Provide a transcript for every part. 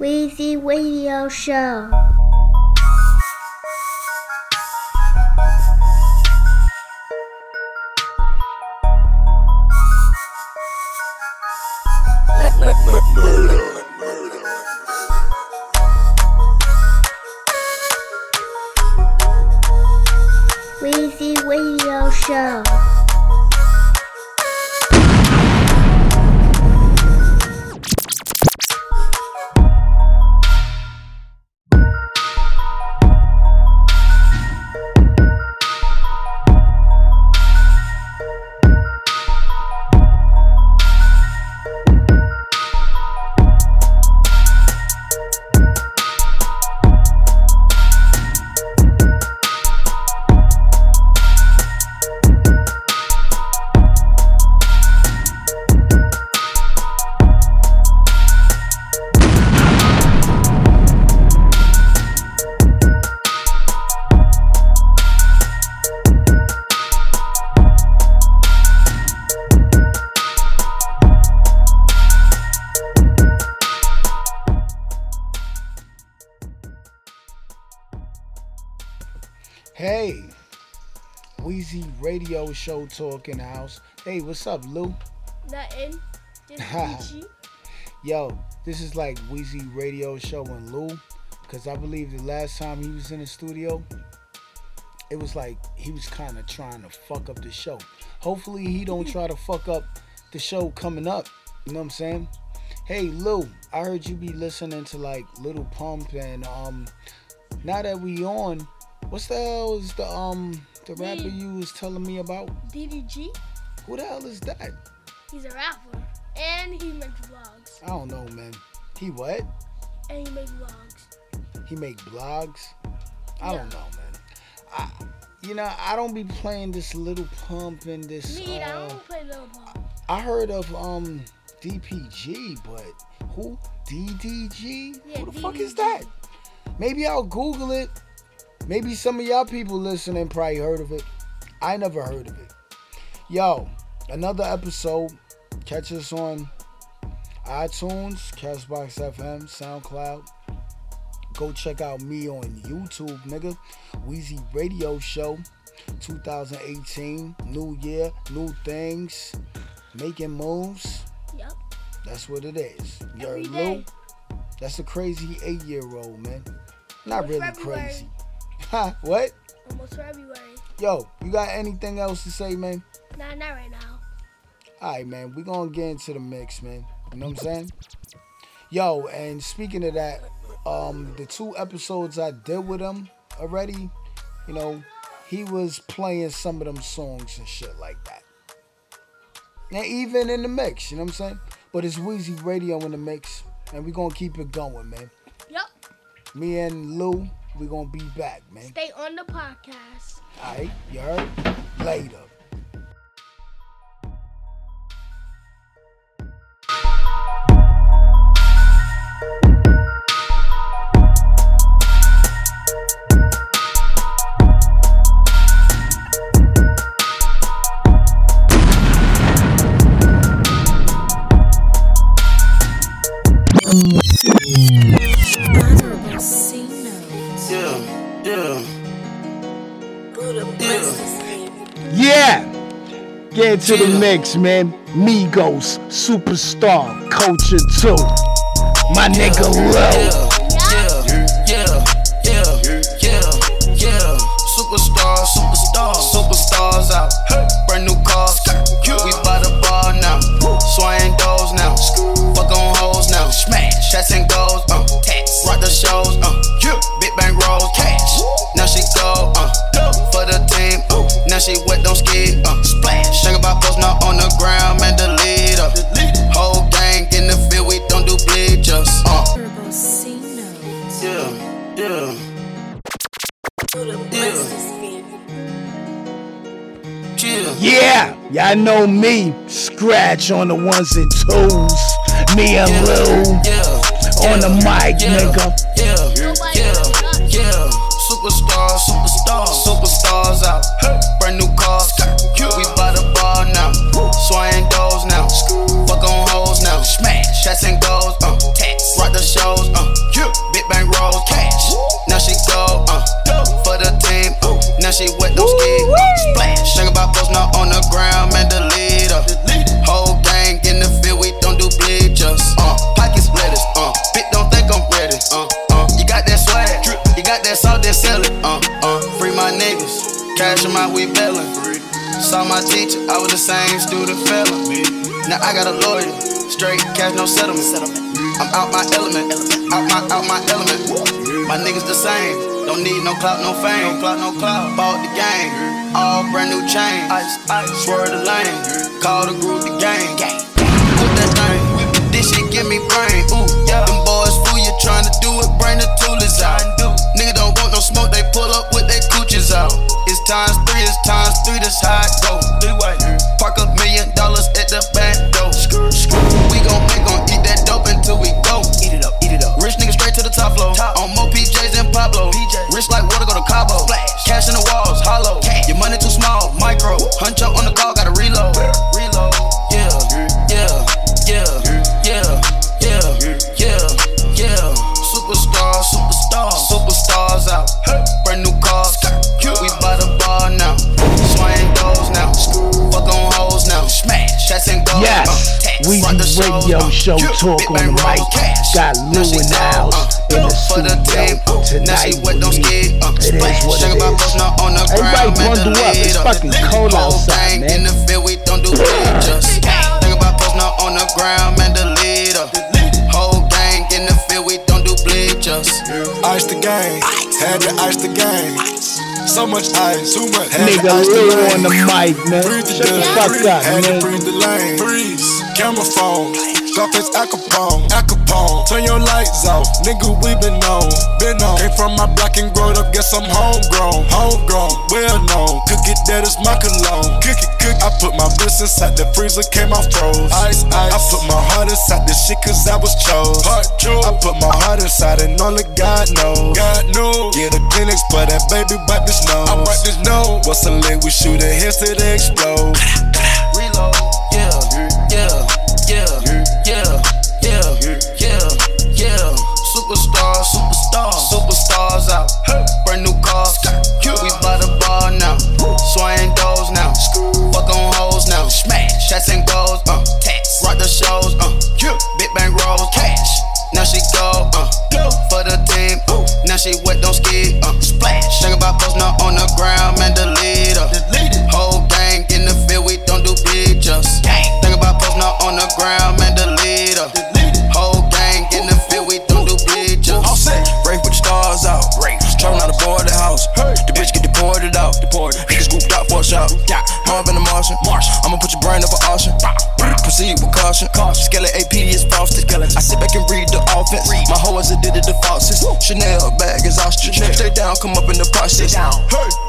Weezy Radio Show. Weezy Radio Show. Show Talk in the house. Hey, what's up, Lou? Nothing. Yo, this is like Wheezy Radio Show and Lou, because I believe the last time he was in the studio, it was like he was kind of trying to fuck up the show. Hopefully, he don't try to fuck up the show coming up. You know what I'm saying? Hey, Lou, I heard you be listening to like Little Pump and um. Now that we on, what's the hell is the um the rapper you was telling me about? DDG. Who the hell is that? He's a rapper. And he makes vlogs. I don't know, man. He what? And he makes vlogs. He make blogs. I Yeah. don't know, man. I, you know, I don't be playing this little pump and this. Me, I uh, don't play Lil Pump. I heard of um DPG, but who? DDG? Yeah, who the fuck is that? Maybe I'll Google it. Maybe some of y'all people listening probably heard of it. I never heard of it. Yo, another episode. Catch us on iTunes, Castbox FM, SoundCloud. Go check out me on YouTube, nigga. Wheezy Radio Show 2018. New year, new things, making moves. Yep. That's what it is. Every heard. Lou? That's a crazy eight year old, man. Not really February. crazy. Ha, what? Almost February. Yo, you got anything else to say, man? Nah, not right now. All right, man. we going to get into the mix, man. You know what I'm saying? Yo, and speaking of that, um, the two episodes I did with him already, you know, he was playing some of them songs and shit like that. And even in the mix, you know what I'm saying? But it's Wheezy Radio in the mix, and we going to keep it going, man. Yep. Me and Lou, we going to be back, man. Stay on the podcast. All right, you heard? Later. Yeah, Get into the mix, man. Migos, Superstar, Culture too. My nigga Lil. Ground, man, the leader. Whole gang in the field, we don't do bleachers, uh. Yeah, yeah. Yeah. Yeah. Yeah, y'all know me. Scratch on the ones and twos. Me and Lil Yeah. on the mic, yeah, nigga. Yeah. Nobody Yeah. Yeah. Superstars, superstars, superstars out. Brand ground, man, the leader. Whole gang in the field, we don't do bleachers. Uh, pockets lettuce, uh, bitch, don't think I'm ready. Uh, uh, you got that swag, you got that salt, that sell it. Uh, uh, free my niggas, cash them out, we bellin'. Saw my teacher, I was the same student fella. Now I got a lawyer, straight cash, no settlement. I'm out my element, out my, out my element. My niggas the same don't need no clout, no fame. No clout, no clout. Bought the game, all brand new chain. Ice, ice, swerve the lane, call the group the game. Put that thing, this shit give me brain. Ooh, yeah. Them boys fool you trying to do it, bring the toolers out. Nigga don't want no smoke, they pull up with their cooches out. It's times three, it's times three, that's how it go. Three way. Park a million dollars at the back door. We gon' make gon' eat that dope until we go. Eat it up, eat it up. Rich nigga straight to the top floor. On more PJs than Pablo. Rich like water, go to Cabo. Cash in the walls, hollow. Your money too small, micro. Hunch up on the call, gotta reload. Reload. Yeah, yeah, yeah, yeah, yeah, yeah, yeah. Superstar, superstar, superstars out. Brand new cars. We by the bar now. Swing doors now. Fuck on hoes now. Smash. Chats and goals. Yes, uh, Weezy rock Radio uh, Show talk on the mic. Got Now Lou she in the down, house in the for the studio team, uh, Now tonight she wet, don't skid. Uh, It is what Shake about is. now on the ground, man, bundle the up. It's fucking cold outside, man. In the field, we don't do just. Think about post now on the ground, man, the leader. Whole gang in the field, we don't do bleachers. Ice the game, had to ice the game. So much ice, too much. Had Nigga to ice the lane. on the mic, man. Breathe the Shut the fuck up, had to man. breathe the lane. Freeze, camera phone, Scarface Al Capone, Al Capone. Turn your lights off, nigga. We been on, been on. Came from my block and growed up, guess I'm homegrown, homegrown, well known. Cook it, that is my cologne. Cook it, cook. I put my bliss inside the freezer, came off froze. Ice, ice. I put my heart inside this shit, cause I was chose. Heart chose. I put my heart inside and only God knows. God knows. Yeah, the clinics, but that baby wipe this nose. I wipe this nose. What's a lick? We shoot it, hits till they explode. Reload.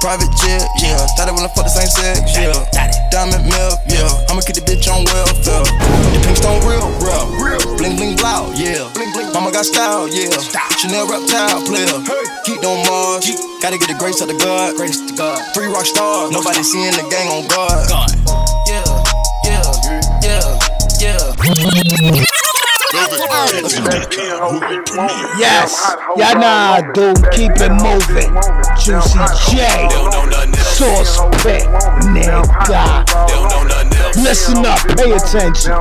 Private jet, yeah. Thought it wanna fuck the same sex, yeah. Diamond milk, yeah. I'ma keep the bitch on welfare. The pink stone real, real. Real. Bling bling blow, yeah. Mama got style, yeah. Chanel reptile player. Keep on Mars. Gotta get the grace of the God. Grace to God. Three rock stars. Nobody seeing the gang on guard. Yeah, yeah, yeah, yeah. Yes, y'all know how I do. Keep it moving. Juicy J, Sauce Pit, nigga. Listen up, pay attention.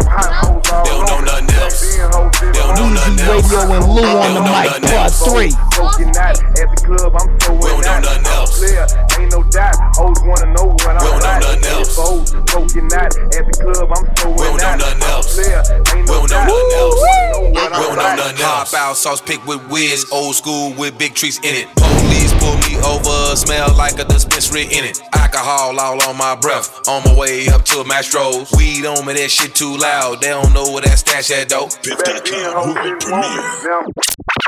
Weezy Radio and Lou on the mic, part three. Smoking out at the club, I'm so We don't know out. nothing else. Clear, ain't no doubt. Always wanna know when We I'm don't know nothing else. Foes smoking out at the club, I'm so We don't know out. nothing else. Clear, ain't We no don't know doubt. nothing else. Know when We I'm don't know nothing else. Pop out, sauce pick with whiz, mm-hmm. old school with big trees in it. Police pull me over, smell like a dispensary in it. Alcohol all on my breath, on my way up to a Mastro's. Weed on me, that shit too loud. They don't know where that stash at though. Back then,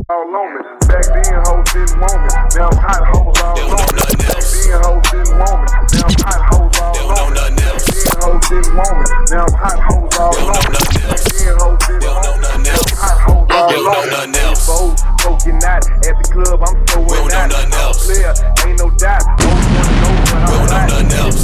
all on me. Back then, hoes didn't want me. Now hot hoes all They don't on know me. nothing Back else. then, hoes didn't want me. Now hot hoes all They don't on know me. nothing else. Back then, hoes didn't want me. Now hot hoes all They don't on know me. nothing Back else. then, hoes didn't They don't know want me. nothing else. Hot hoes all They don't know on me. Nothing else. Foes smoking out at the club, I'm so We don't know nothing else. Clear, ain't no doubt. Always wanna know when I'm don't know nothing else.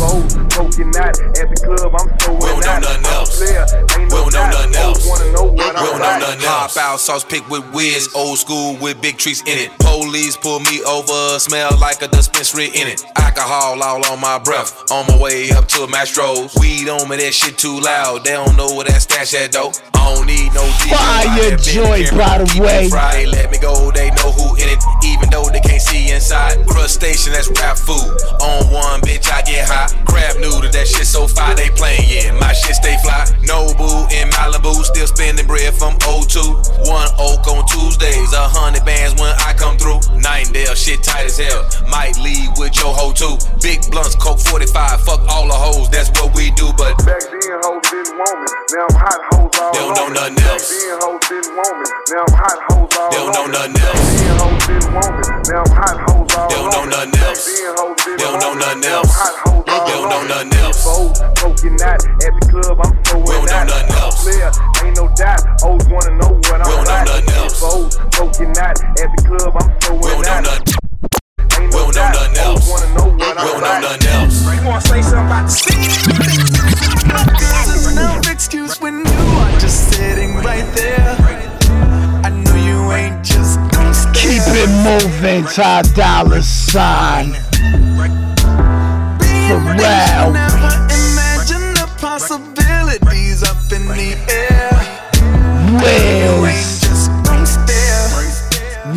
Smoking out at the club, I'm so We don't know nothing else. Clear, ain't We no don't doubt. nothing Always else. wanna know when I'm don't know nothing else. Pop out, sauce pick with whiz, old school with big trees in it. Police pull me over, smell like a dispensary in it. Alcohol all on my breath, on my way up to Mastro's. Weed on me, that shit too loud. They don't know where that stash at though. I don't need no DJ. Fire I have been joint, here, by the way. Friday, let me go, they know who in it. Even though they can't see inside. Crustacean, that's rap food. On one, bitch, I get high. Crab noodle, that shit so fire, they playin', yeah. My shit stay fly. Nobu in Malibu, still spending bread from O2. One oak on Tuesdays, a hundred bands when I come through. Nightingale, shit tight as hell. Might leave with your hoe too. Big blunts, Coke 45, fuck all the hoes, that's what we do. But Back then, hoes didn't want me. Now I'm hot hoes all They don't know nothing else. Back then, hoes didn't want me. Now I'm hot hoes all They don't on know me. Nothing Back else. then, hoes didn't want me. Now I'm hot They don't know nothing else. then, They don't know nothing Now else. I'm hot hoes all They don't know nothing else. Foes smoking out at the club, I'm throwing We don't know nothing else. Clear, ain't no doubt. Always wanna know what We I'm don't know nothing else. Foes smoking out at the club, I'm throwing we don't know nothing. Ain't we don't know nothing else. wanna know what We don't know nothing else. You wanna say something about the Ty Dollar Sign. Never imagine the possibilities up in the air. Just.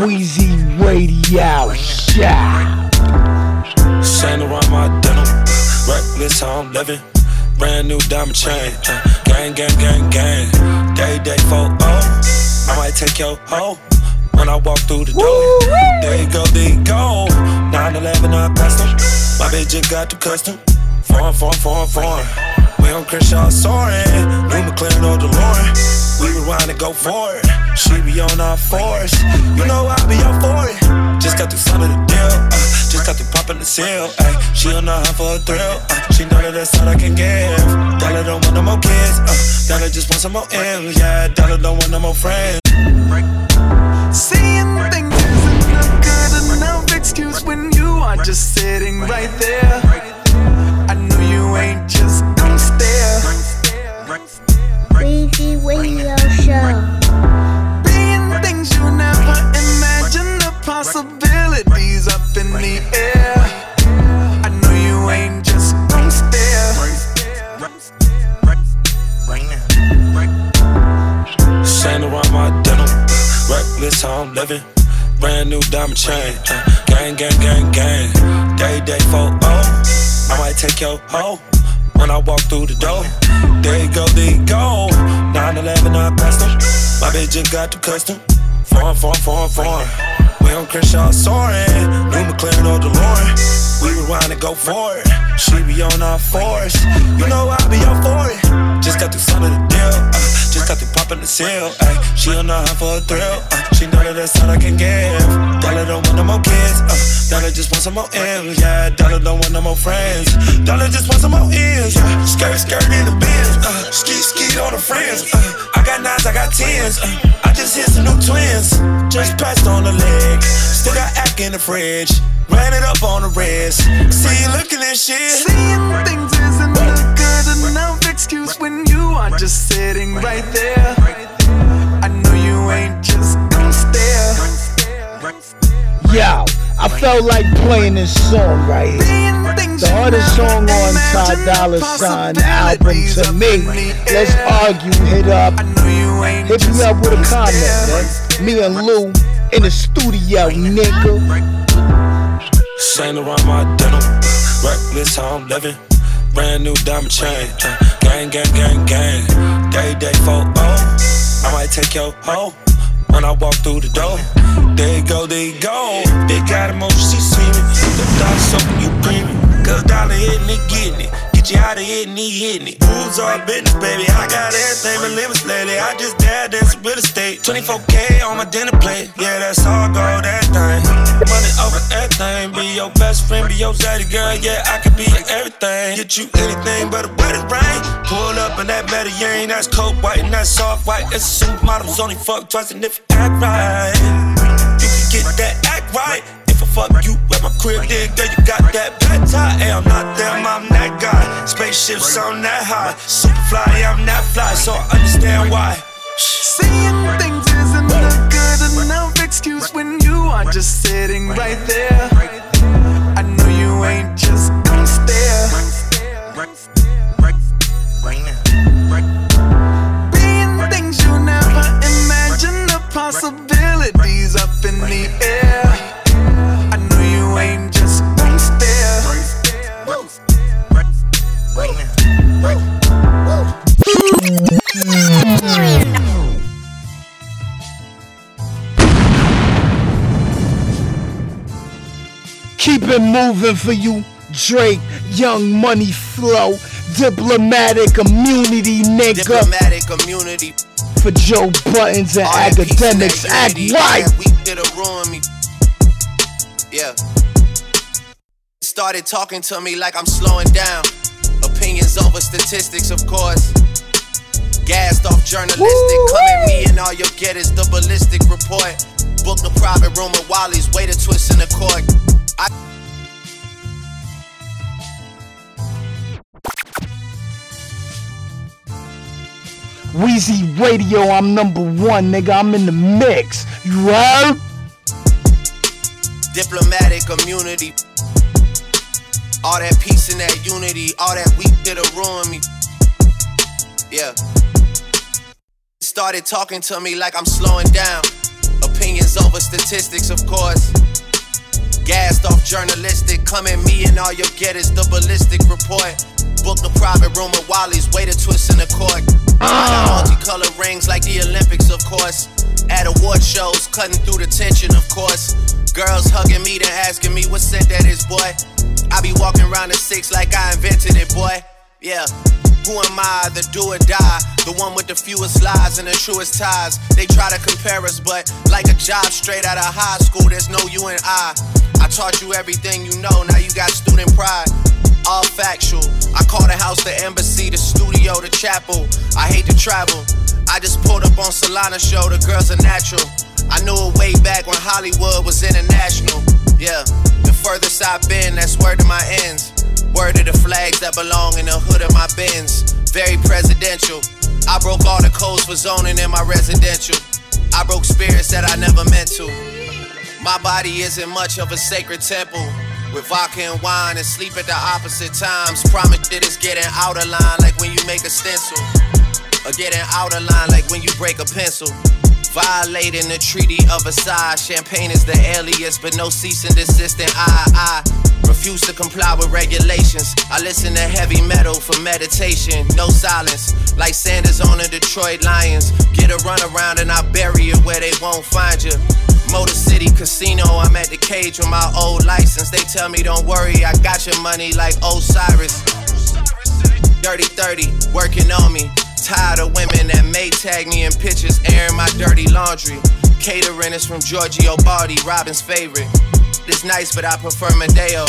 Wheezy Radio Shout. Saint around my denim. Reckless how I'm living. Brand new diamond chain. Uh, gang, gang, gang, gang. Day, day, four, oh. I might take your hoe. When I walk through the door, there you go, they you go. 911, I custom. My bitch just got the custom. Foreign, foreign, foreign, foreign. We on Crenshaw soaring. New McLaren or DeLorean. We rewind and go for it. She be on our force. You know I be up for it. Just got the son of the deal. Uh, just got the pop in the seal. Ay, she on the hunt for a thrill. Uh, she know that that's all I can give. Dollar don't want no more kids. Uh, Dollar just want some more M's. Yeah, Dollar don't want no more friends. Seeing things isn't a good enough excuse when you are just sitting right there. I know you ain't just gonna stare. Weezy Radio Show. Being things you never imagine the possibilities up in the air. I know you ain't just gonna stare. Saint around my Reckless how I'm living. Brand new diamond chain. Uh, gang, gang, gang, gang. Day, day, four, oh. I might take your hoe. When I walk through the door, there you go, there you go. 911, I custom. My bitch just got the custom. Foreign, foreign, foreign, foreign. We on Crenshaw soaring. New McLaren or DeLorean. We rewind and go for it. She be on our force. You know I be up for it. Just got son of the deal. Uh, just got the pop in the seal. Ay, she on the hunt for a thrill. Uh, she know that that's all I can give. Dollar don't want no more kids. Uh, Dollar just want some more M's. Yeah, Dollar don't want no more friends. Dollar just want some more M's. Yeah, skirt, skirt in the bins. Uh, ski, ski on the friends. Uh, I got nines, I got tens. Uh, I just hit some new twins. Just passed on the leg. Still got act in the fridge. Ran it up on the wrist. See you looking at shit. Seeing things isn't enough excuse when you are just sitting right there. I know you ain't just gonna stare. Yo, I felt like playing this song right here. The hardest song on Ty imagined Dolla Sign album to me. Let's argue, hit up, I know you ain't hit me up with a comment, man. Me and Lou in the studio, nigga. Saint around my denim. Reckless how I'm living. Brand new diamond chain. Uh, gang, gang, gang, gang. Day, day, four, oh. I might take your hoe. When I walk through the door, there go, there go. They got emotion, she see me. The dollar something you creamy. Cause dollar hitting it, getting it. Get you out of here and he hitting it. Rules are business, baby. I got everything but limits lately. I just dad some real estate. 24K on my dinner plate. Yeah, that's all gold, that thing. Money over everything. Be your best friend, be your zaddy girl. Yeah, I could be everything. Get you anything but a wedding ring. Pull up in that Medellin. That's coke white and that's soft white. It's a supermodels only fuck twice and if you act right, you can get that act right. If I fuck you at my crib, then girl, you got that bad tie. Hey, I'm not them. Spaceships on that high. Super fly, I'm that fly, so I understand why. Seeing things isn't a good enough excuse when you are just sitting right there. I know you ain't just gonna stare. Being things you never imagine the possibilities up in the air. I Keep it moving for you, Drake. Young money flow. Diplomatic immunity, nigga. Diplomatic immunity. For Joe Buttons and All that peace and academics, act right. that weak that'll ruin me. Yeah. Started talking to me like I'm slowing down. Opinions over statistics, of course. Gassed off journalistic. Come at me and all you'll get is the ballistic report. Book the private room at Wally's. Way to twist in the court. I Wheezy Radio, I'm number one, nigga. I'm in the mix. You heard? diplomatic immunity. All that peace and that unity, all that weak that'll ruin me. Yeah. Started talking to me like I'm slowing down. Opinions over statistics, of course. Gassed off journalistic. Come at me and all you'll get is the ballistic report. Book the private room at Wally's. Way to twist in the court. I got ah. multicolored rings like the Olympics, of course. At award shows, cutting through the tension, of course. Girls hugging me, then asking me what scent that is, boy. I be walking around the six like I invented it, boy. Yeah. Who am I, the do or die? The one with the fewest lies and the truest ties. They try to compare us, but like a job straight out of high school, there's no you and I. I taught you everything you know, now you got student pride. All factual. I call the house the embassy, the studio, the chapel. I hate to travel. I just pulled up on Solana show, the girls are natural. I knew it way back when Hollywood was international. Yeah, the furthest I've been, that's word to my ends. Word of the flags that belong in the hood of my Benz. Very presidential. I broke all the codes for zoning in my residential. I broke spirits that I never meant to. My body isn't much of a sacred temple. With vodka and wine and sleep at the opposite times. Promise shit is getting out of line like when you make a stencil. Or getting out of line like when you break a pencil. Violating the Treaty of Versailles. Champagne is the alias, but no cease and desist. And I, I refuse to comply with regulations. I listen to heavy metal for meditation. No silence, like Sanders on the Detroit Lions. Get a run around and I bury it where they won't find you. Motor City Casino, I'm at the cage with my old license. They tell me, don't worry, I got your money like Osiris. Dirty 30, working on me. Tired of women that may tag me in pictures, airing my dirty laundry. Catering is from Giorgio Baldi, Robyn's favorite. This nice, but I prefer Madeo.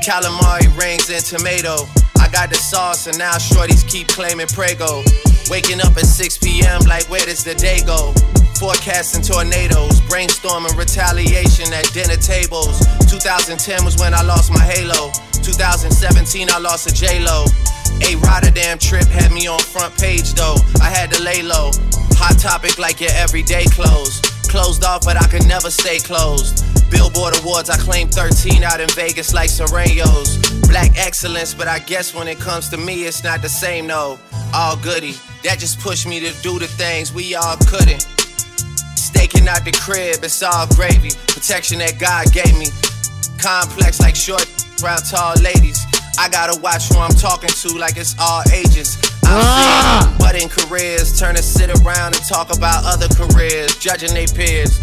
Calamari rings and tomato. I got the sauce, and now shorties keep claiming Prego. Waking up at 6 p.m., like where does the day go? Forecasting tornadoes, brainstorming retaliation at dinner tables. 2010 was when I lost my halo. 2017, I lost a J-Lo. A Rotterdam trip had me on front page though. I had to lay low. Hot topic like your everyday clothes. Closed off, but I could never stay closed. Billboard Awards, I claimed 13 out in Vegas like Serenos. Black excellence, but I guess when it comes to me, it's not the same, no. All goody. That just pushed me to do the things we all couldn't. Staking out the crib, it's all gravy. Protection that God gave me. Complex like short, round tall ladies. I gotta watch who I'm talking to like it's all ages. I've ah! seen budding careers turn to sit around and talk about other careers, judging their peers.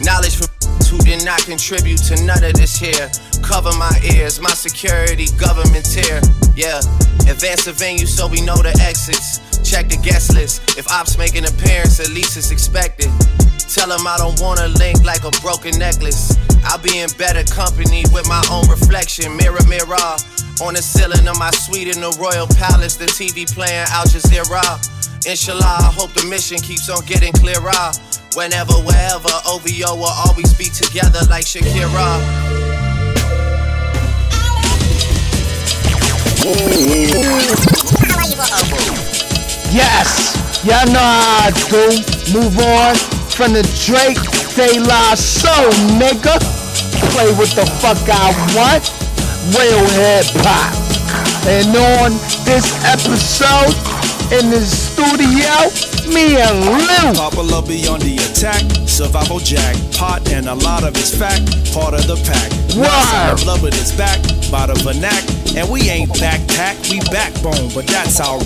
Knowledge from who did not contribute to none of this here. Cover my ears, my security, government tier. Yeah, advance the venue so we know the exits. Check the guest list. If ops make an appearance, at least it's expected. Tell them I don't wanna link like a broken necklace. I'll be in better company with my own reflection. Mirror, mirror. On the ceiling of my suite in the Royal Palace, the TV playing Al Jazeera. Inshallah, I hope the mission keeps on getting clearer. Whenever, wherever, OVO will always be together like Shakira. Yes, how I do. Move on from the Drake De La Soul, nigga. Play what the fuck I want. Real hip hop. And on this episode in the studio, me and Lou. Papa Love be on the attack, survival jack, pot and a lot of his fact, part of the pack. Word. Love it is back by the vernac, and we ain't backpack, we backbone, but that's our.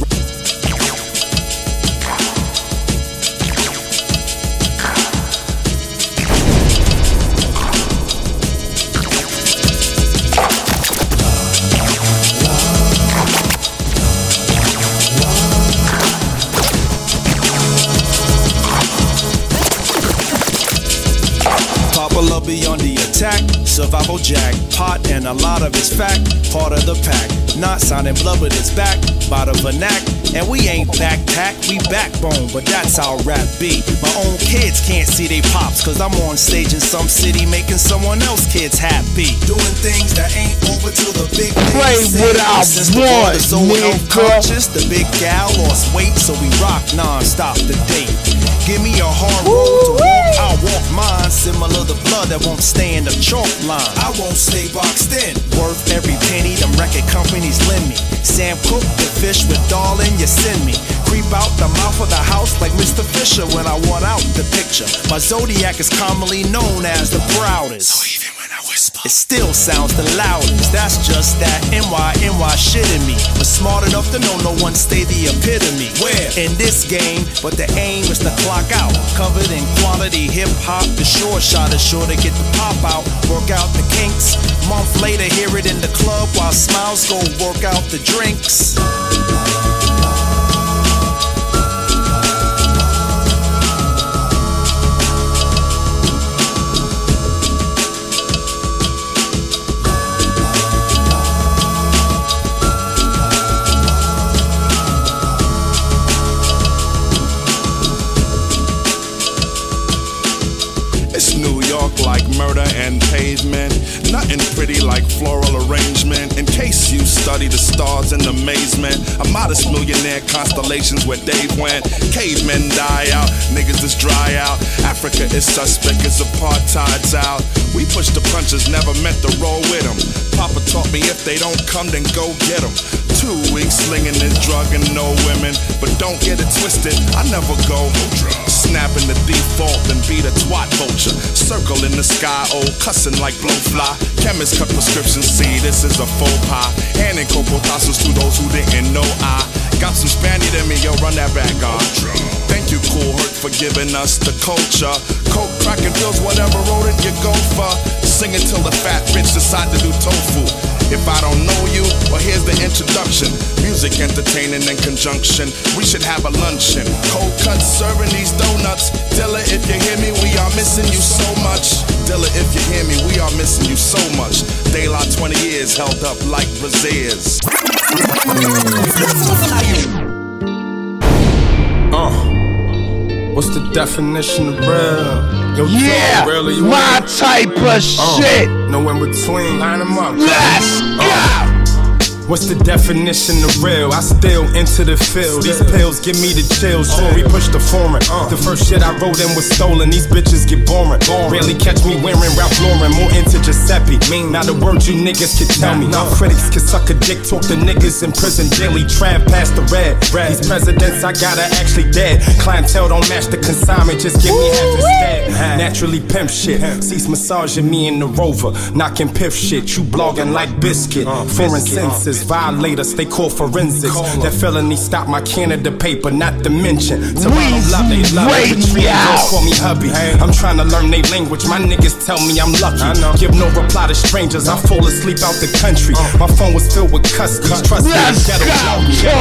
And a lot of it's fact. Part of the pack. Not sounding blood, but it's back by the vernac. And we ain't backpack, we backbone, but that's how rap be. My own kids can't see they pops, cause I'm on stage in some city making someone else kids happy. Doing things that ain't over till the big Play what I Since the world want, is so health nigga. conscious, the big gal lost weight, so we rock non-stop the date. Give me a hard road to walk, I'll walk mine. Similar to blood that won't stay in the chalk line. I won't stay boxed in. Worth every penny them record companies lend me. Sam Cooke, the fish with darling, you send me. Creep out the mouth of the house like Mr. Fisher when I want out the picture. My zodiac is commonly known as the proudest. So even when I whisper, it still sounds the loudest. That's just that NY, NY shit in me. But smart enough to know no one stay the epitome. Where? In this game, but the aim is to clock out. Covered in quality hip hop, the short shot is sure to get the pop out. Work out the kinks. Month later, hear it in the club while smiles go work out the drinks. And pavement. Nothing pretty like floral arrangement. In case you study the stars in amazement, a modest millionaire constellations where they went. Cavemen die out, niggas just dry out. Africa is suspect as apartheid's out. We push the punches, never meant to roll with them. Papa taught me if they don't come, then go get them. Two weeks slinging and no women, but don't get it twisted. I never go snapping the default and be the twat vulture. Circle in the sky, oh, cussing like blowfly. Chemists cut prescriptions, see, this is a faux pas. Handing cocoa tassels to those who didn't know I got some Spaniard in me, yo, run that back on. Thank you, Kool Herc, for giving us the culture. Coke, cracking pills, whatever rodent you go for. Sing it till the fat bitch decide to do tofu. If I don't know you, well, here's the introduction. Music entertaining in conjunction. We should have a luncheon. Cold cuts serving these donuts. Dilla, if you hear me, we are missing you so much. Dilla, if you hear me, we are missing you so much. Daylight 20 years held up like braziers. Mm. What's the definition of real? Yo, Yeah, talk real you my type of shit. No in between. Line 'em up. Let's Uh, What's the definition of real? I still into the field. These pills give me the chills. Sorry, push the foreign. The first shit I wrote in was stolen. These bitches get boring. Rarely catch me wearing Ralph Lauren. More into Giuseppe. Now the words you niggas can tell me. Now critics can suck a dick. Talk to niggas in prison daily. Trap past the red. These presidents I gotta actually dead. Clientele don't match the consignment. Just give me half instead. Naturally pimp shit. Cease massaging me in the rover. Knocking piff shit. You blogging like biscuit. Foreign senses. Violators. They call forensics. That felony stop my Canada paper. Not to mention. Toronto love they love. Don't call me hubby. I'm trying to learn their language. My niggas tell me I'm lucky. Give no reply to strangers. I fall asleep out the country. My phone was filled with customs. Trust me, the ghetto go,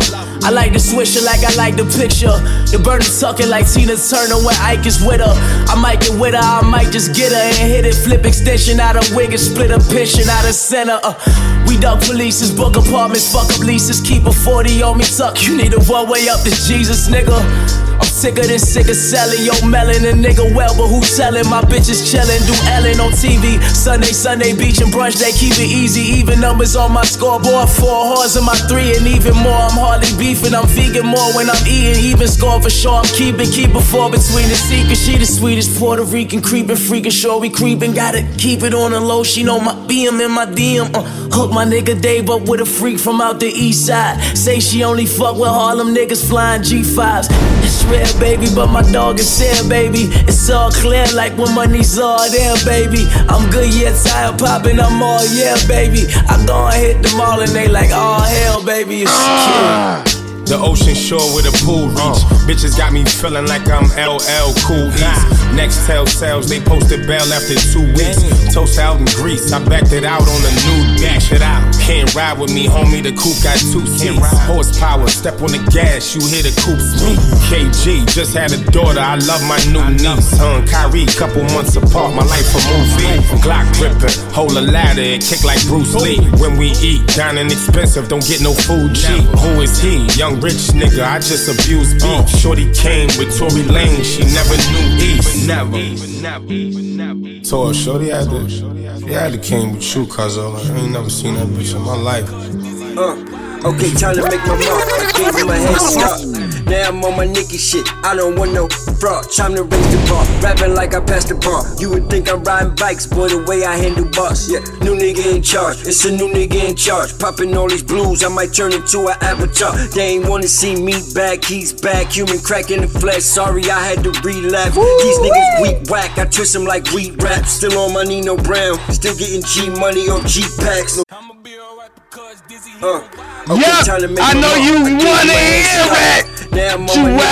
me. Tory. I like the swisher like I like the picture. The is tucking like Tina Turner when Ike is with her. I might get with her, I might just get her and hit it. Flip extension out of wig and split a pishin out of center. Uh, we duck polices, book apartments, fuck up leases, keep a 40 on me tuck. You need a one way up to Jesus, nigga. I'm sicker than sick of selling yo melon a nigga well, but who selling? My bitches chillin', do Ellen on TV. Sunday, Sunday beach and brunch, they keep it easy. Even numbers on my scoreboard, four whores in my three, and even more. I'm hardly beefing, I'm vegan more when I'm eating. Even score for sure, I'm keeping, keep it four between the secrets. She the sweetest Puerto Rican creeping, freaking sure we creeping. Gotta keep it on the low. She know my BM and my DM. Uh, hook my nigga Dave up with a freak from out the east side. Say she only fuck with Harlem niggas flying G5s. It's real, baby, but my dog is here, baby. It's all clear like when money's all there, baby. I'm good, yeah, tired popping, I'm all yeah, baby. I go and hit them all and they like, oh hell, baby, it's secure. The ocean shore with a pool reach. Bitches got me feeling like I'm LL Cool East. Next tell sales, they posted bail after two weeks. Toast out in Greece, I backed it out on a new beach. It out. Can't ride with me, homie. The coupe got two seats. Horsepower, step on the gas, you hear the coupe speak. KG just had a daughter, I love my new niece. And Kyrie, couple months apart, my life a movie. Glock gripping, hold a ladder, and kick like Bruce Lee. When we eat, dining expensive, don't get no food cheap. Who is he? Young rich nigga, I just abuse beef. Shorty came with Tory Lane, she never knew East. Never. So Shorty had to, she had to came with you, cuz I ain't never seen that bitch in my life. Uh, okay, time to make my mark. I gave him a head start. Now I'm on my Nicky shit. I don't want no fraud. Time to raise the bar. Rapping like I passed the bar. You would think I'm riding bikes, boy, the way I handle boss. Yeah, new nigga in charge. It's a new nigga in charge. Popping all these blues, I might turn into an avatar. They ain't wanna see me back. He's back. Human crack in the flesh. Sorry, I had to relapse. These niggas weak whack. I twist them like wheat rap. Still on my Nino Brown. Still getting G money on G packs. No uh, okay, Yep, time to make I my know mark. you I gave wanna hear it. Now I'm on my.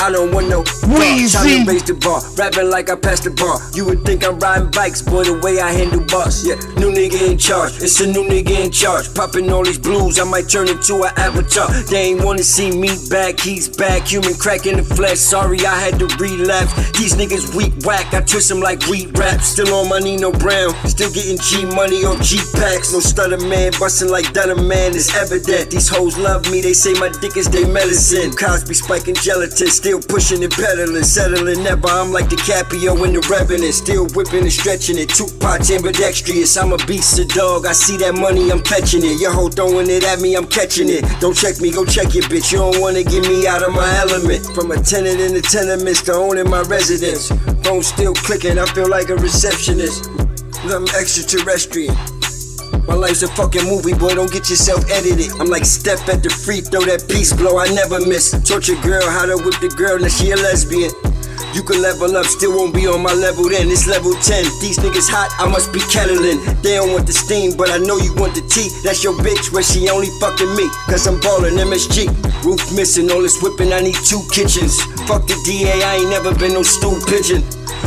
I don't want no fraud. Time to raise the bar. Rapping like I passed the bar. You would think I'm riding bikes, boy, the way I handle boss. Yeah, new nigga in charge. It's a new nigga in charge. Popping all these blues, I might turn into an avatar. They ain't wanna see me back. He's back. Human crack in the flesh. Sorry, I had to relapse. These niggas weak whack. I twist them like wheat rap. Still on my Nino Brown. Still getting G money on G packs. No stutter man. Bustin' like Dunham man. It's evident. These hoes love me. They say my dick is their medicine. Cosby spiking gelatin. Still pushing and pedaling. Settling never. I'm like DiCaprio in the Revenant. Still whipping and stretching it. Tupac ambidextrous. I'm a beast, of dog. I see that money. I'm catching it. Your hoe throwing it at me. I'm catching it. Don't check me. Go check your bitch. You don't wanna get me out of my element. From a tenant in the tenements to owning my residence. Phone still clicking. I feel like a receptionist. I'm extraterrestrial. My life's a fucking movie, boy. Don't get yourself edited. I'm like Steph at the free throw, that peace blow I never miss. Torture girl, how to whip the girl, now she a lesbian. You can level up, still won't be on my level then. It's level 10. These niggas hot, I must be kettling. They don't want the steam, but I know you want the tea. That's your bitch, where she only fucking me. Cause I'm ballin' MSG. Roof missing, all this whipping, I need two kitchens. Fuck the DA, I ain't never been no stool pigeon.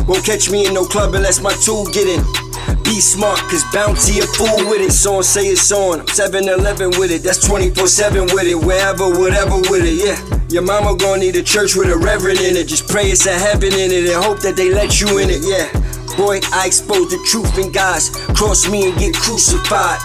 Won't catch me in no club unless my tool get in. Be smart, cause bounty a fool with it. Song say it's on. I'm 7 Eleven with it. That's 24 7 with it. Wherever, whatever with it, yeah. Your mama gonna need a church with a reverend in it. Just pray it's a heaven in it and hope that they let you in it, yeah. Boy, I expose the truth in guys. Cross me and get crucified.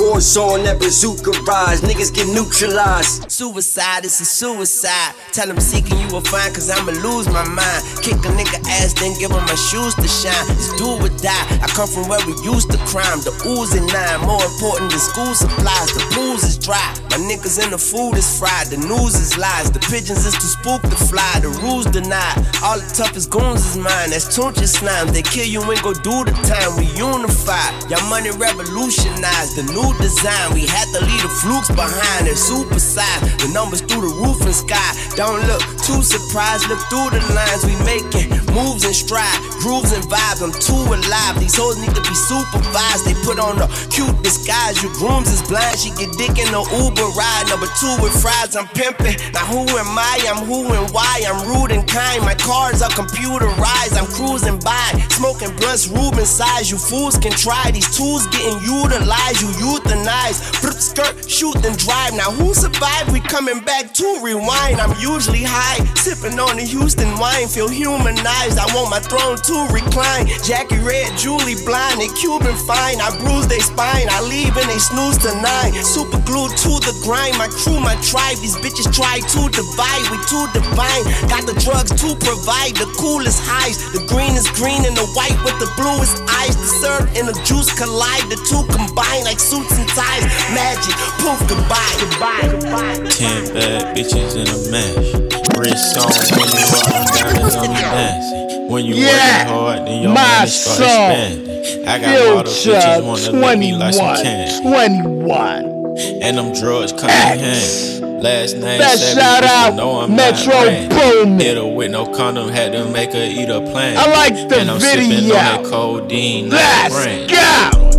War zone, that bazooka rise. Niggas get neutralized. Suicide, it's a suicide. Tell them seeking you will find, cause I'ma lose my mind. Kick a nigga ass, then give him my shoes to shine. It's do or die. I come from where we used to crime. The ooze and nine, more important than school supplies. The pools is dry. My niggas in the food is fried. The news is lies. The pigeons is too spook to fly. The rules denied. All the toughest goons is mine. That's Tunch slime. They kill you and go do the time. We unify. Your money revolutionized. The new design. We had to leave the flukes behind. They're super size. The numbers through the roof and sky. Don't look too surprised. Look through the lines we making. Moves and stride. Grooves and vibes. I'm too alive. These hoes need to be supervised. They put on a cute disguise. Your grooms is blind. She get dick in the Uber ride. Number two with fries. I'm pimping. Now who am I? I'm who and why. I'm rude and kind. My cars are computerized. I'm cruising by. Smoking blunts, Ruben size. You fools can try. These tools getting utilized. You euthanize. Flip skirt, shoot and drive. Now who survived? We coming back to rewind. I'm usually high. Sipping on the Houston wine. Feel humanized. I want my throne to recline. Jackie Red, Julie Blind. They Cuban fine. I bruise their spine. I leave and they snooze to nine. Super glued to the grind. My crew, my tribe. These bitches try to divide. We too divine. Got the drugs to provide the coolest highs. The green is green and the white with the bluest eyes. The syrup and the juice collide. The two combine like suits and ties. Magic. Poof, goodbye. Goodbye. Goodbye. Ten bad bitches in a mash. Wrist on when you walking down and on me dancing. When you Yeah, working hard, then your money start song. expanding. I got model bitches wanna me like some candy. 21. And them drugs come in handy. Last name Best Savage, shout out, know I'm Metro. Boomin. Hit her with no condom, had to make her eat a plant. I like the and I'm sipping on that codeine, Let's go.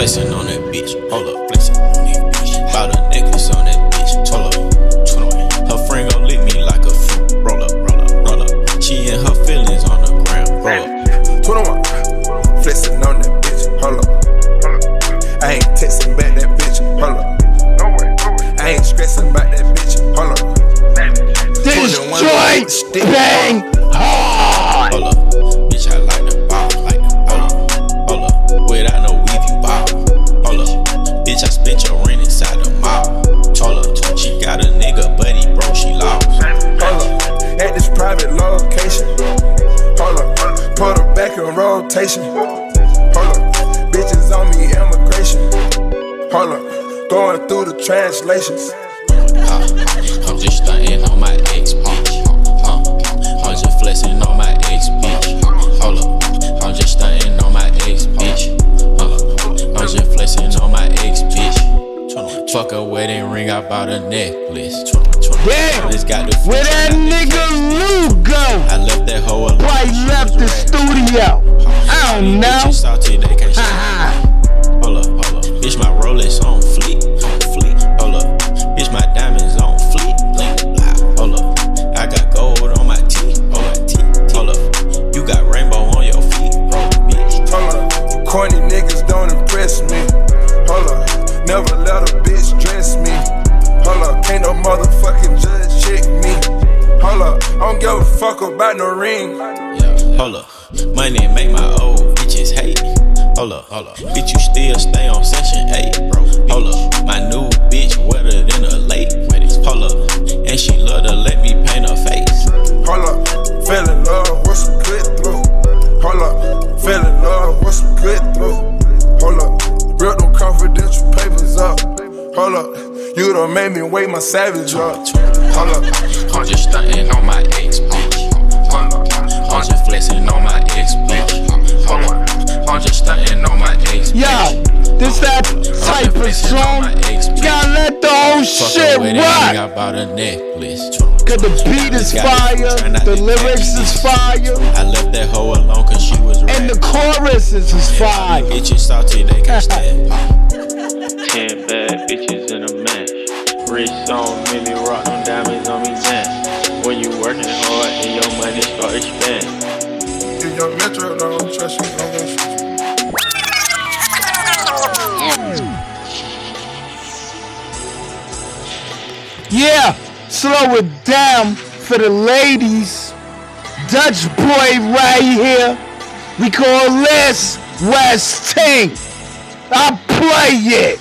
Flexing on that bitch. Hold up, flexing on that bitch. Bout a necklace on that bitch. Hold up, 21. Her friend gon' lick me like a fruit. Roll up, roll up, roll up. She and her feelings on the ground. Roll up. 21. Flexing on that bitch. Hold up. I ain't texting back that bitch. Hold up. I ain't stressing about that bitch. Hold up. This 21 translations. Is fire, the lyrics is fire, I left that hoe alone cause she was and the choruses is fire. Bitches salty, they can't stand. Ten bad bitches in a match. Rich on Millie rock, them diamonds on me dance. When you working hard and your money start expanding. If your metro don't trust you, don't go you. Yeah, slow it down for the ladies. Dutch boy right here. We call this West Ting. I play it.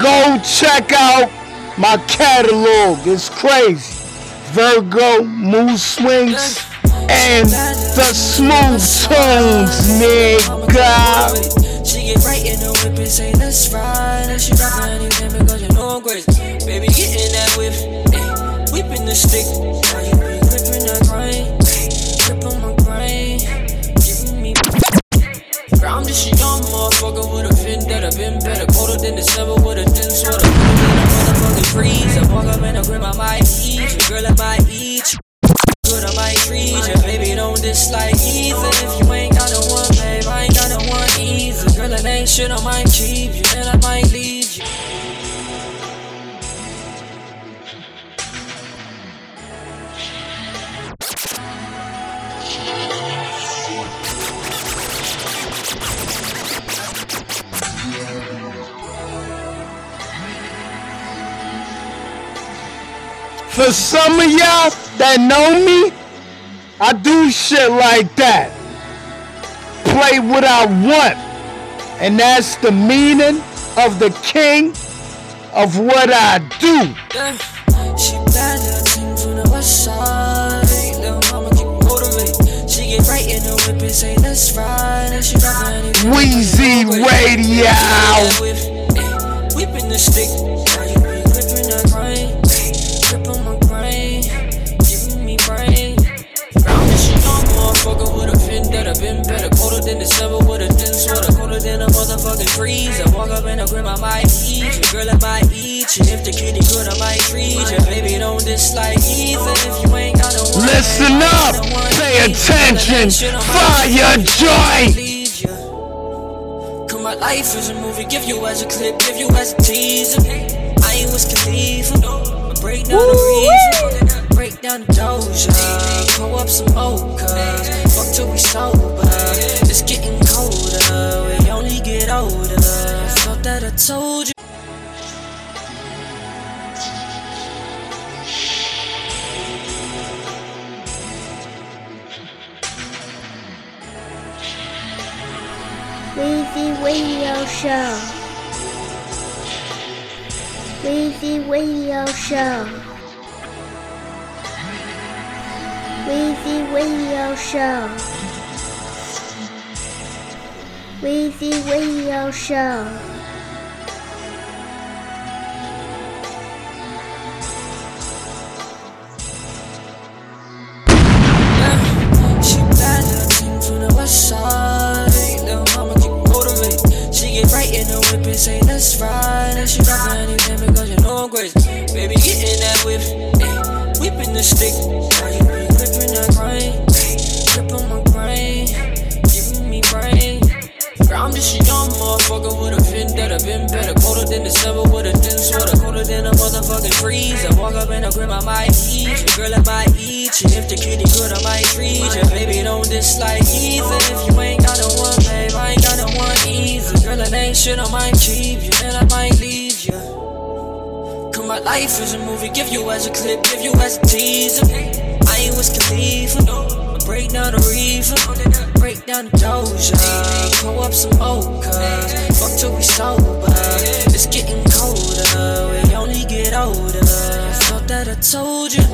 Go check out my catalog. It's crazy. Virgo, Mood Swings, and the Smooth Tones, nigga. She get right in the whip and say let's ride. And she rock anything because you know I'm crazy Baby get in that whip, ayy Whipping the stick. Now you be gripping that grind Grip on my grind Giving me Girl, I'm just a young motherfucker with a vendetta Been better, colder than December with a thin sweater. Motherfucking freeze I walk up and I grip, I might eat. You Girl, I might eat Good, I might treat you Baby, don't dislike shit, I might keep you And I might leave you For some of y'all that know me, I do shit like that. Play what I want. And that's the meaning of the king of what I do. She bad the west side. Little mama motivated. She get right in the whip and say. Wheezy Radio. Whipping the stick. You be gripping that with a vendetta. Been better. Colder than with a thin sweater. Than a motherfucking freeze. I walk up in a grip, I might eat you. Girl, I might eat you. If the kitty good, I might treat you. Baby, don't dislike either. If you ain't got no one, Listen up. Pay attention. Fire joint. my life is a movie, give you as a clip, give you as a teaser. I ain't Wiz Khalifa, but break down the reason, break down the doja, pull up some fuck till we sober. It's getting that I told you. Weezy Radio Show. Weezy Radio Show. Weezy Radio Show. Weezy Radio Show. And ride. And she for anything because you know I'm crazy. Baby, get in that whip, ayy. whipping the stick. Now you gripping that grind, eh, grip on my brain, giving me brain. Girl, I'm just a young motherfucker with a vendetta. Been better, colder than December with a thin sweater, colder than a motherfucking freeze. I walk up in a grip, I might eat you. Girl, I might eat you. If the kitty good, I might treat you. Baby, don't dislike either. If you ain't got no one, shit, I might keep you. And I might leave you. Cause my life is a movie, give you as a clip, give you as a teaser. I ain't Wiz Khalifa, but break down the reefer, break down the doja, pull up some mochas, fuck till we sober. It's getting colder, we only get older. I thought that I told you,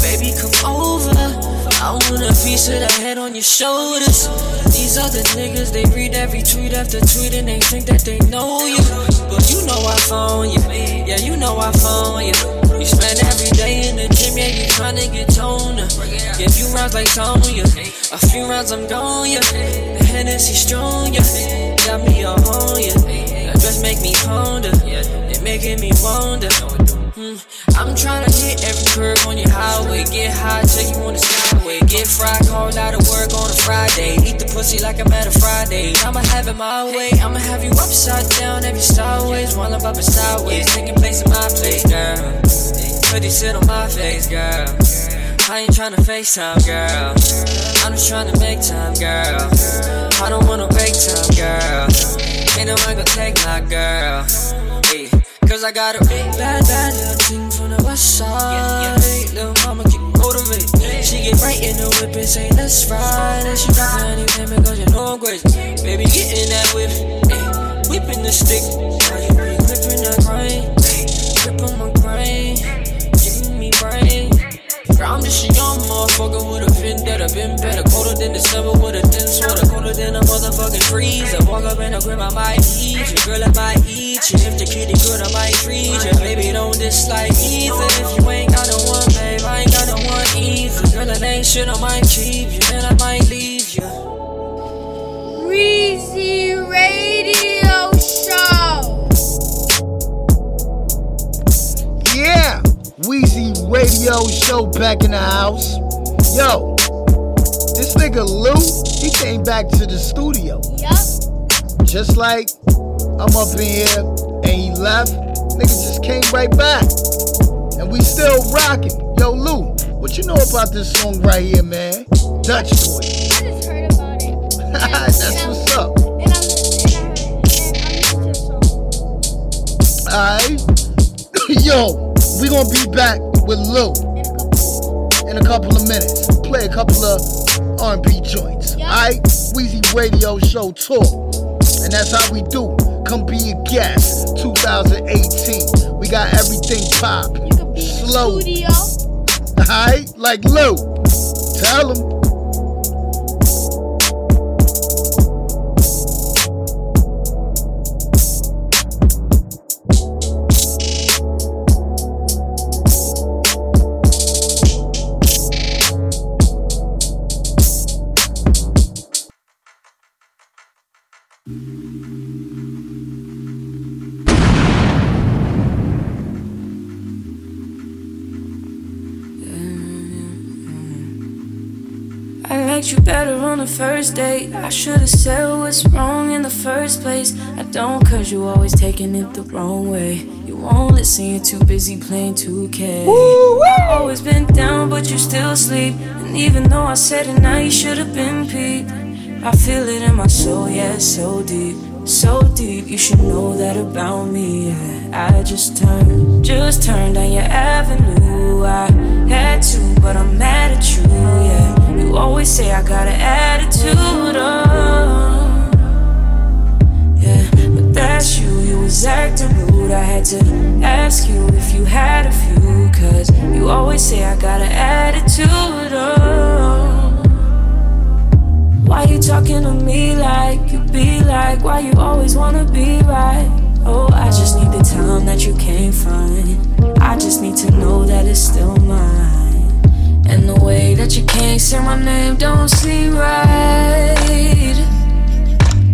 baby, come over. I want a piece of the head on your shoulders. These other niggas, they read every tweet after tweet and they think that they know you. But you know I phone you. Yeah, you know I phone you. You spend every day in the gym, yeah, you tryna get toner. Give you rounds like Sonya. A few rounds, I'm gone, yeah. The Hennessy strong, yeah. Got me on, yeah. That dress make me ponder. It making me wonder. Hmm. I'm tryna hit every curve on your highway. Get high till you wanna skyway. Get fried, call out of work on a Friday. Eat the pussy like I'm at a Friday. I'ma have it my way. I'ma have you upside down, every sideways. While I'm up and sideways. Taking place in my place, girl. Hoodie sit on my face, girl. I ain't trying tryna FaceTime, girl. I'm just tryna make time, girl. I don't wanna break time, girl. Ain't no one gonna take my girl. Cause I got a big bad, bad little thing from the west side. Little mama keep motivated. She get right in the whip and say, let's ride. And she drop for anything because you know I'm crazy. Baby, get in that whip. Ay, whipping the stick. Now you be gripping that grind. Grip on my brain. Giving me brain. I'm just a young motherfucker with a fin that I Been better, colder than December with a thin sweater, colder than a motherfucking freeze. I walk up in a crib, I might eat you. Girl, I might eat you. If the kitty good, I might treat you. Baby, don't dislike either. If you ain't got no one, babe, I ain't got no one either. Girl, it ain't shit, I might keep you, and I might leave you. Reezy Radio Show. Yeah, Wheezy Radio Show back in the house. Yo, this nigga Lou, he came back to the studio. Yup. Just like I'm up in here and he left, nigga just came right back. And we still rocking. Yo, Lou, what you know about this song right here, man? Dutch Boy. I just heard about it. That's what's up. And I'm, and I heard, and I'm listening to the song. Alright. Yo, we gonna be back with Lou in a couple of minutes. Play a couple of R&B joints. Alright? Wheezy Radio Show tour. And that's how we do. Come be a guest. 2018. We got everything pop. Slow. Studio. Alright? Like Lou. Tell him. First date. I should've said what's wrong in the first place. I don't, cause you always taking it the wrong way. You won't listen, you're too busy playing 2K. I've always been down, but you still sleep. And even though I said it now, you should've been peeped. I feel it in my soul, yeah, so deep. So deep, you should know that about me. Yeah. I just turned, just turned down your avenue. I had to, but I'm mad at you. Yeah, you always say I got an attitude. Oh, yeah, but that's you. You was acting rude. I had to ask you if you had a few, cause you always say I got an attitude. Oh. Why you talking to me like you be like? Why you always wanna be right? Oh, I just need the time that you can't find. I just need to know that it's still mine. And the way that you can't say my name don't seem right.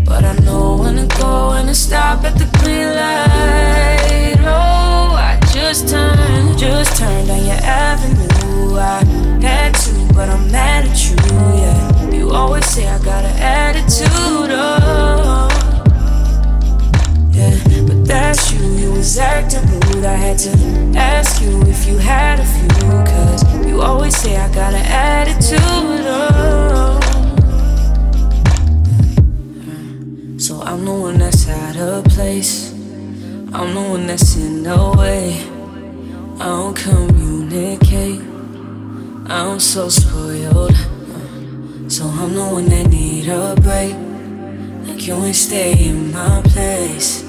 But I know when to go and to stop at the green light. Oh, I just turned, just turned down your avenue. I had to, but I'm mad at you, yeah. You always say I got an attitude, oh. You, you was acting rude. I had to ask you if you had a few, cause you always say I got an attitude, oh. So I'm the one that's out of place. I'm the one that's in the way. I don't communicate. I'm so spoiled. So I'm the one that need a break. Like you ain't stay in my place.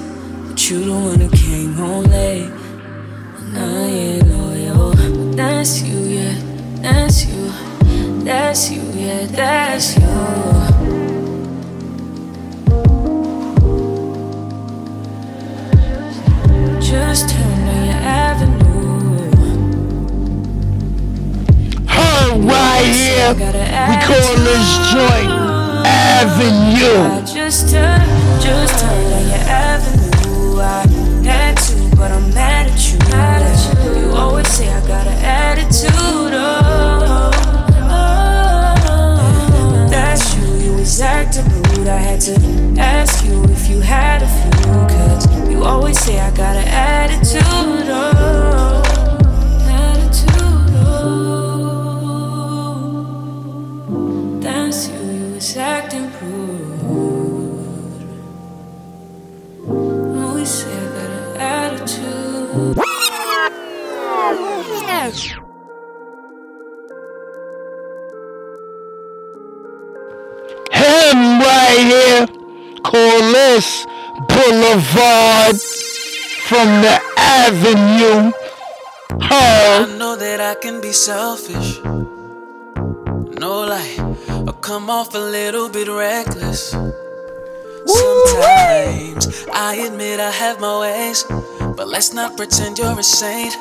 But you the one who came home late. And I ain't loyal. But that's you, yeah. That's you. That's you, yeah. That's you. Just turn on your avenue. Her right here. We call this joint Avenue. Just turn, just turn say I got an attitude. Oh, oh, that's you. You was acting rude. I had to ask you if you had a few. Cause you always say I got an attitude. Oh, This Boulevard from the Avenue. Her. I know that I can be selfish. No lie, or come off a little bit reckless. Sometimes I admit I have my ways, but let's not pretend you're a saint.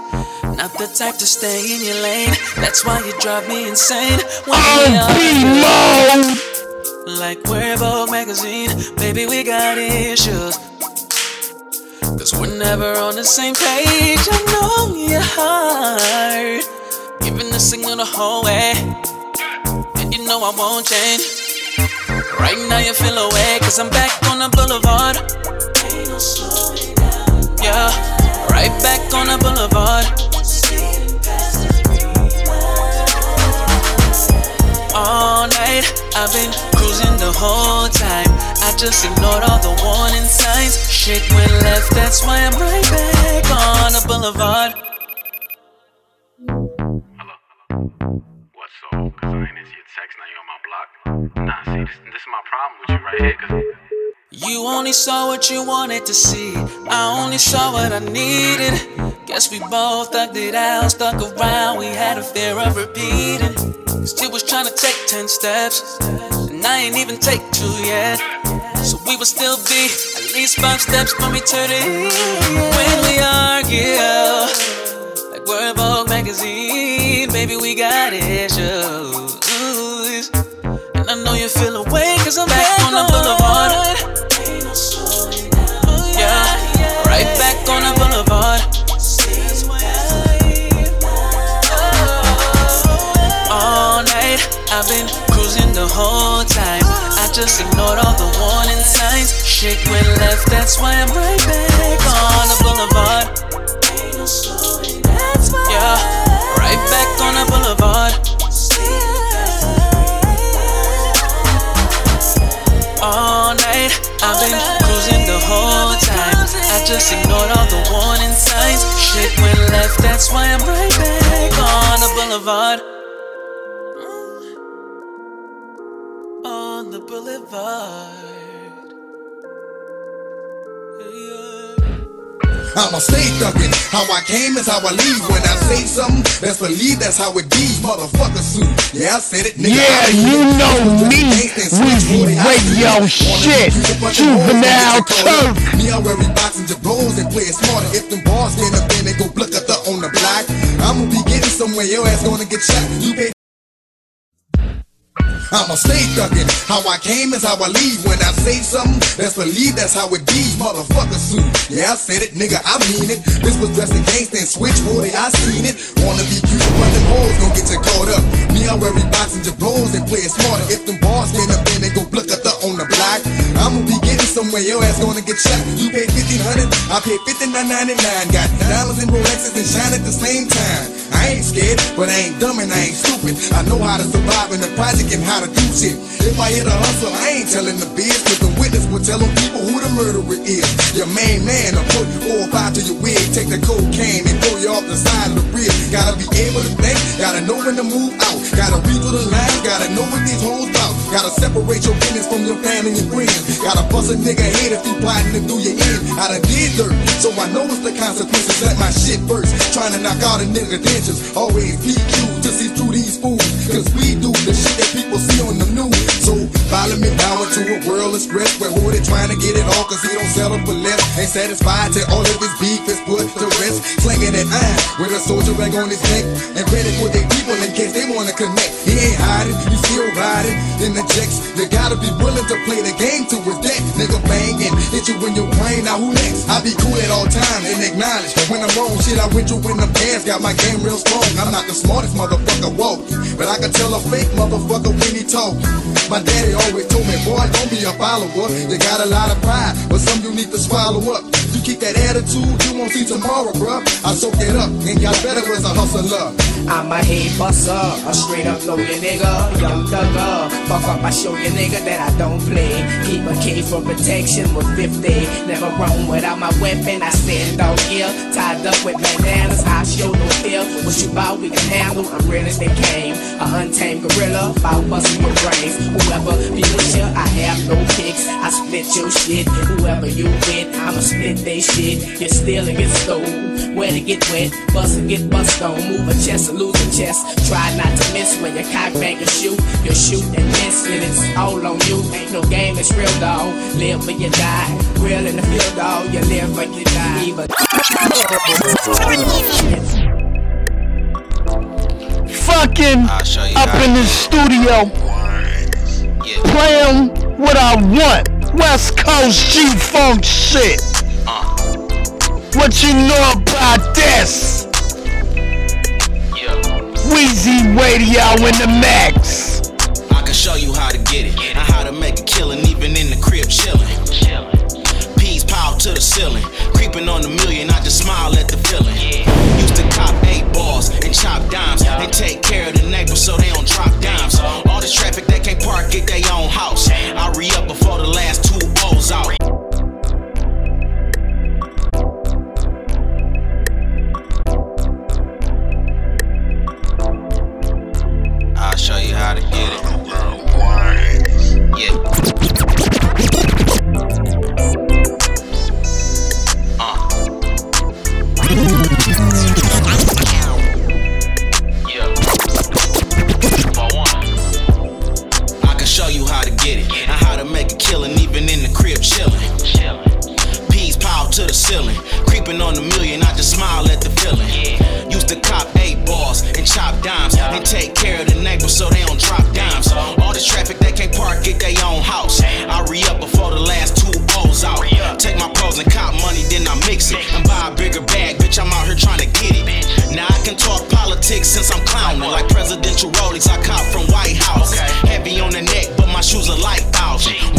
Not the type to stay in your lane. That's why you drive me insane. When are like we're Vogue magazine, baby, we got issues. Cause we're never on the same page. I know your heart, giving the signal the whole way. And you know I won't change. Right now you feel away, cause I'm back on the boulevard. Yeah, right back on the boulevard. All night, I've been whole time. I just ignored all the warning signs. Shit went left, that's why I'm right back on the boulevard. Hello. What's up? Cause I ain't answer your text, now you on my block. Nah, see, this, this is my problem with you right here, cause You only saw what you wanted to see. I only saw what I needed. Guess we both thugged it out, stuck around. We had a fear of repeating. Still was trying to take 10 steps, and I ain't even take two yet. So we will still be at least five steps from eternity. When we argue, like we're in Vogue magazine, baby, we got issues. And I know you feel away, cause I'm back on the boulevard. Yeah, right back on the boulevard. All night, I've been cruising the just ignored all the warning signs. Shit went left, that's why I'm right back on the boulevard. Yeah, right back on the boulevard. All night, I've been cruising the whole time. I just ignored all the warning signs. Shit went left, that's why I'm right back on the boulevard. The boulevard. I'ma stay thuggin'. How I came is how I leave. When I say something, best believe that's how it be. Motherfucker suit. Yeah, I said it, nigga. Yeah, I you it. know me, Weezy Radio shit, juvenile turf. Me, I wear boxing to blows and play it smarter. If them bars get up, then they go blick up the on the block. I'ma be getting somewhere, your ass gonna get shot. You pay I'ma stay thuggin'. How I came is how I leave. When I say something, that's believe that's how it be. Motherfucker suit. Yeah, I said it, nigga, I mean it. This was dressed in gangsta and switch, boy, I seen it. Wanna be cute, but them hoes gon' get you caught up. Me, I wear boxing blows and play it smarter. If them bars get up, then they go blick up the on the block. I'ma be somewhere, your ass gonna get shot. You pay 1500 I pay 59.99. Got diamonds and Rolexes and shine at the same time. I ain't scared, but I ain't dumb and I ain't stupid. I know how to survive in the project and how to do shit. If I hit a hustle, I ain't telling the biz, cause the witness will tell them people who the murderer is. Your main man I'll put four or five to your wig, take the cocaine and throw you off the side of the bridge. Gotta be able to think, gotta know when to move out. Gotta read through the lines, gotta know what these hoes about. Gotta separate your business from your family and friends. Gotta bust a nigga head if you plotting to do your end. I done did dirt, so I know it's the consequences. Let my shit first. Trying to knock out a nigga dentures. Always PQ to see through these fools. Cause we do the shit that people see on the news. So follow me down into a world of stress where who they trying to get it all cause he don't settle for less. Ain't satisfied till all of his beef is put to rest. Slinging that iron with a soldier rag on his neck. And ready for their people in case they wanna connect. He ain't hiding, you still riding in the jacks. You gotta be willing to play the game to his death. Nigga banging, hit you in your brain, now who next? I be cool at all times and acknowledge when I'm wrong. Shit, I went through in the past, got my game real strong. I'm not the smartest motherfucker walking, but I can tell a fake motherfucker when he talking. My daddy always told me, boy, don't be a follower. You got a lot of pride, but some you need to swallow up. You keep that attitude, you won't see tomorrow, bruh. I soak it up and got better as a hustler. I'm a head buster, a straight up your nigga, young thugger. Fuck up, I show your nigga that I don't play. Keep a K for protection with 50. Never roam without my weapon, I stand on here. Tied up with bandanas, I show no fear. What you bout, we can handle. I'm real as they came. A untamed gorilla, bout busting your brains. Whoever be with you, I have no kicks. I split your shit. Whoever you with, I'ma split they shit. Get still and get stole. Where to get wet, bust and get bust on. Move a chest and lose a chest. Try not to miss when you cock back and shoot. You shoot and miss, and it's all on you. Ain't no game, it's real dog. Live or you die. Real in the field, dog. You live or you die. Either. Fucking up in the studio. Playing what I want. West Coast G Funk shit. Uh. What you know about this? Wheezy Radio in the max. I can show you how to get it and how to make a killing, even in the crib chilling. Peas piled to the ceiling, creeping on the million. I just smile at the feeling. Used to cop balls and chop dimes and take care of the neighbors so they don't drop dimes. All this traffic they can't park at their own house. I re up before the last two O's out. You how to get it and how to make a killing, even in the crib chilling. Peas piled to the ceiling, creeping on the million. I just smile at the feeling. Used to cop eight balls and chop dimes and take care of the neighbors so they don't drop dimes. All this traffic they can't park at their own house. I re up before the last two O's out. Take my pros and cop money, then I mix it and buy a bigger bag. Bitch, I'm out here trying to get it. Now I can talk politics since I'm clowning like presidential Rolex I cop from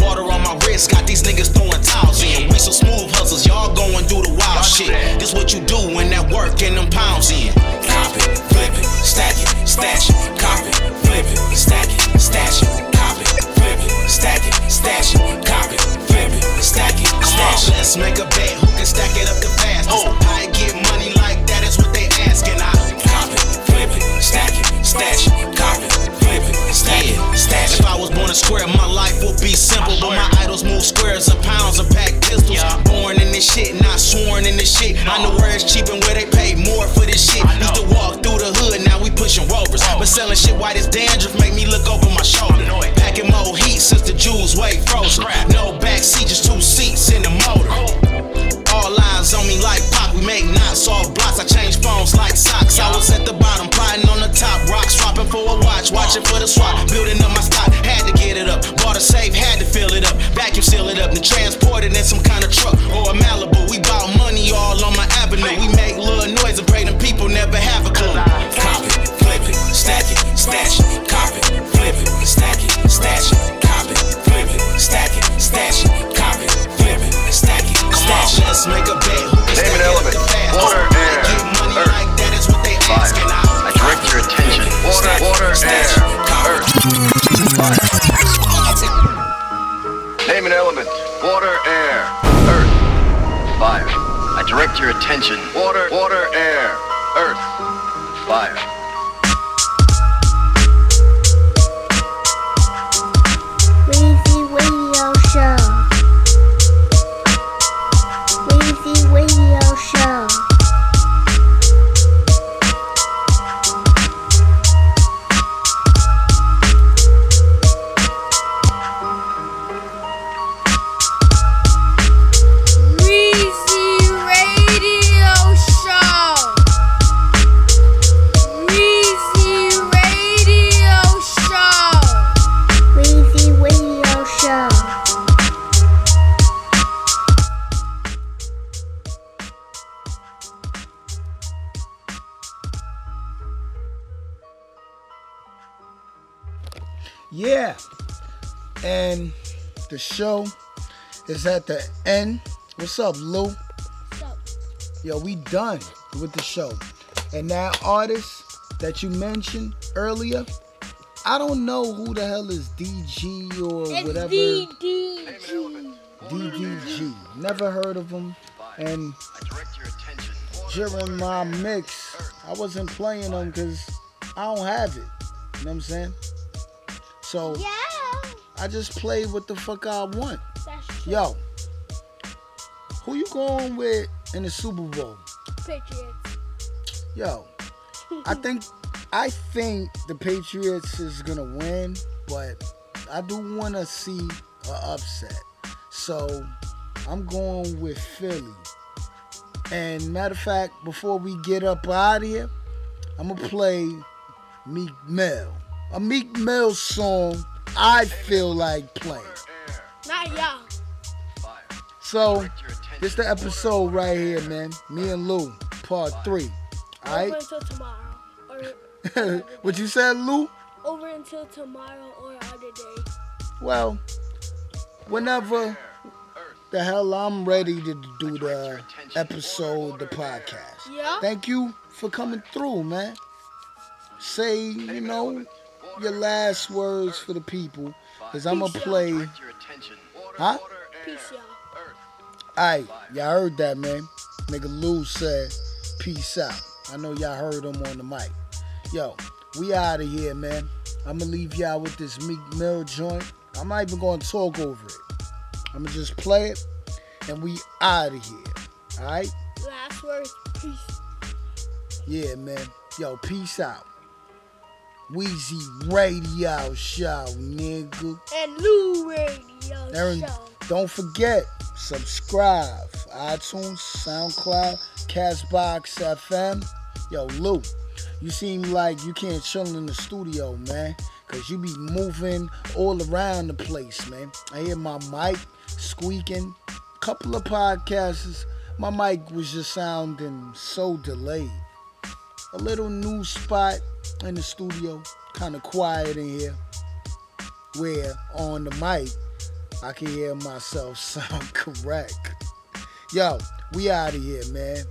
Water on my wrist, got these niggas throwing towels in. We some smooth hustles, y'all going through the wild shit. This what you do when that work and them pounds in. Copy, flip it, stack it, stash it. Copy, flip it, stack it, stash it. Copy, flip it, stack it, stash it. Copy, flip it, stack it, stash it. Let's make a bet who can stack it up the fastest. Oh, I get money like that is what they asking. I copy, flip it, stack it, stash it stash it. If I was a square, my life will be simple. But my idols move squares and pounds and pack pistols. Born in this shit, not sworn in this shit. I know where it's cheap and where they pay more for this shit. Used to walk through the hood, now we pushing rovers. But selling shit white as dandruff make me look over my shoulder. Packing more heat since the jewels way frozen. No back seat, just two seats in the motor. All lines on me like pop. We make knots off blocks. I change phones like socks. I was at the bottom, plotting on watch, watching for the swap. Building up my stock, had to get it up. Bought a safe, had to fill it up. Vacuum seal it up, then transport it in some kind of truck or a Malibu. We bout money all on my avenue. We make little noise and pray them people never have a clue. Cop it, flip it, stack it, stash it. Cop it, flip it, stack it, stash it. Cop it, flip it, stack it, stash it. Cop it, flip it, stack it, stash it. Let's make a attention. Show is at the end. What's up, Lou? Yo, we done with the show. And that artist that you mentioned earlier, I don't know who the hell is DG or It's whatever. DDG. DDG. Never heard of him. And during my mix, I wasn't playing them because I don't have it. You know what I'm saying? So I just play what the fuck I want. Yo, who you going with in the Super Bowl? Patriots. Yo, I think I think the Patriots is gonna win, but I do want to see an upset. So I'm going with Philly. And matter of fact, before we get up out of here, I'm gonna play Meek Mill. A Meek Mill song I feel like playing. Not y'all. So this the episode right here, man. Me and Lou, part three. Over Alright? until tomorrow. Or what you said, Lou? over until tomorrow or other day. Well, whenever the hell I'm ready to do the episode, the podcast. Yeah. Thank you for coming through, man. Say, you know, your last words for the people, because I'm going to play. Huh? Peace, y'all. Alright, y'all heard that, man. Nigga Lou said, peace out. I know y'all heard him on the mic. Yo, we out of here, man. I'm gonna leave y'all with this Meek Mill joint. I'm not even gonna talk over it. I'm gonna just play it, and we out of here. Alright? Last words. Peace. Yeah, man. Yo, peace out. Wheezy Radio Show, nigga. And Lou Radio Aaron, Show. don't forget, subscribe. iTunes, SoundCloud, Castbox FM. Yo, Lou, you seem like you can't chill in the studio, man. Cause you be moving all around the place, man. I hear my mic squeaking. Couple of podcasts, my mic was just sounding so delayed. A little new spot in the studio, kind of quiet in here. Where on the mic, I can hear myself sound correct. Yo, we out of here, man.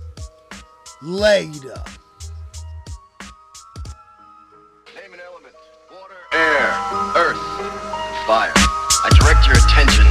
Later. Air, earth, fire. I direct your attention.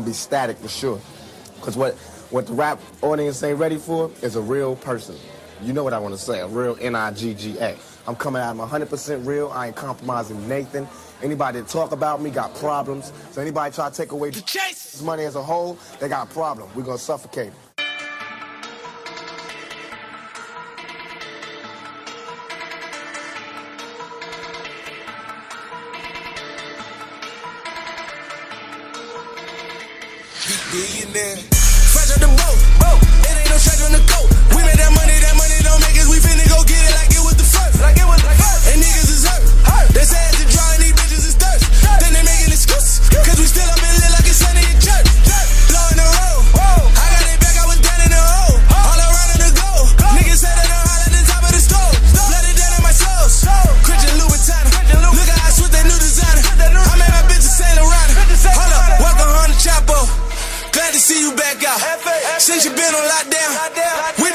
gonna be static for sure. Cause what what the rap audience ain't ready for is a real person. You know what I want to say, a real N-I-G-G-A. I'm coming out, I'm 100% real. I ain't compromising Nathan. Anybody that talk about me got problems. So anybody try to take away the chase. money as a whole, they got a problem. We're going to suffocate them. Billionaire. down. Lie down.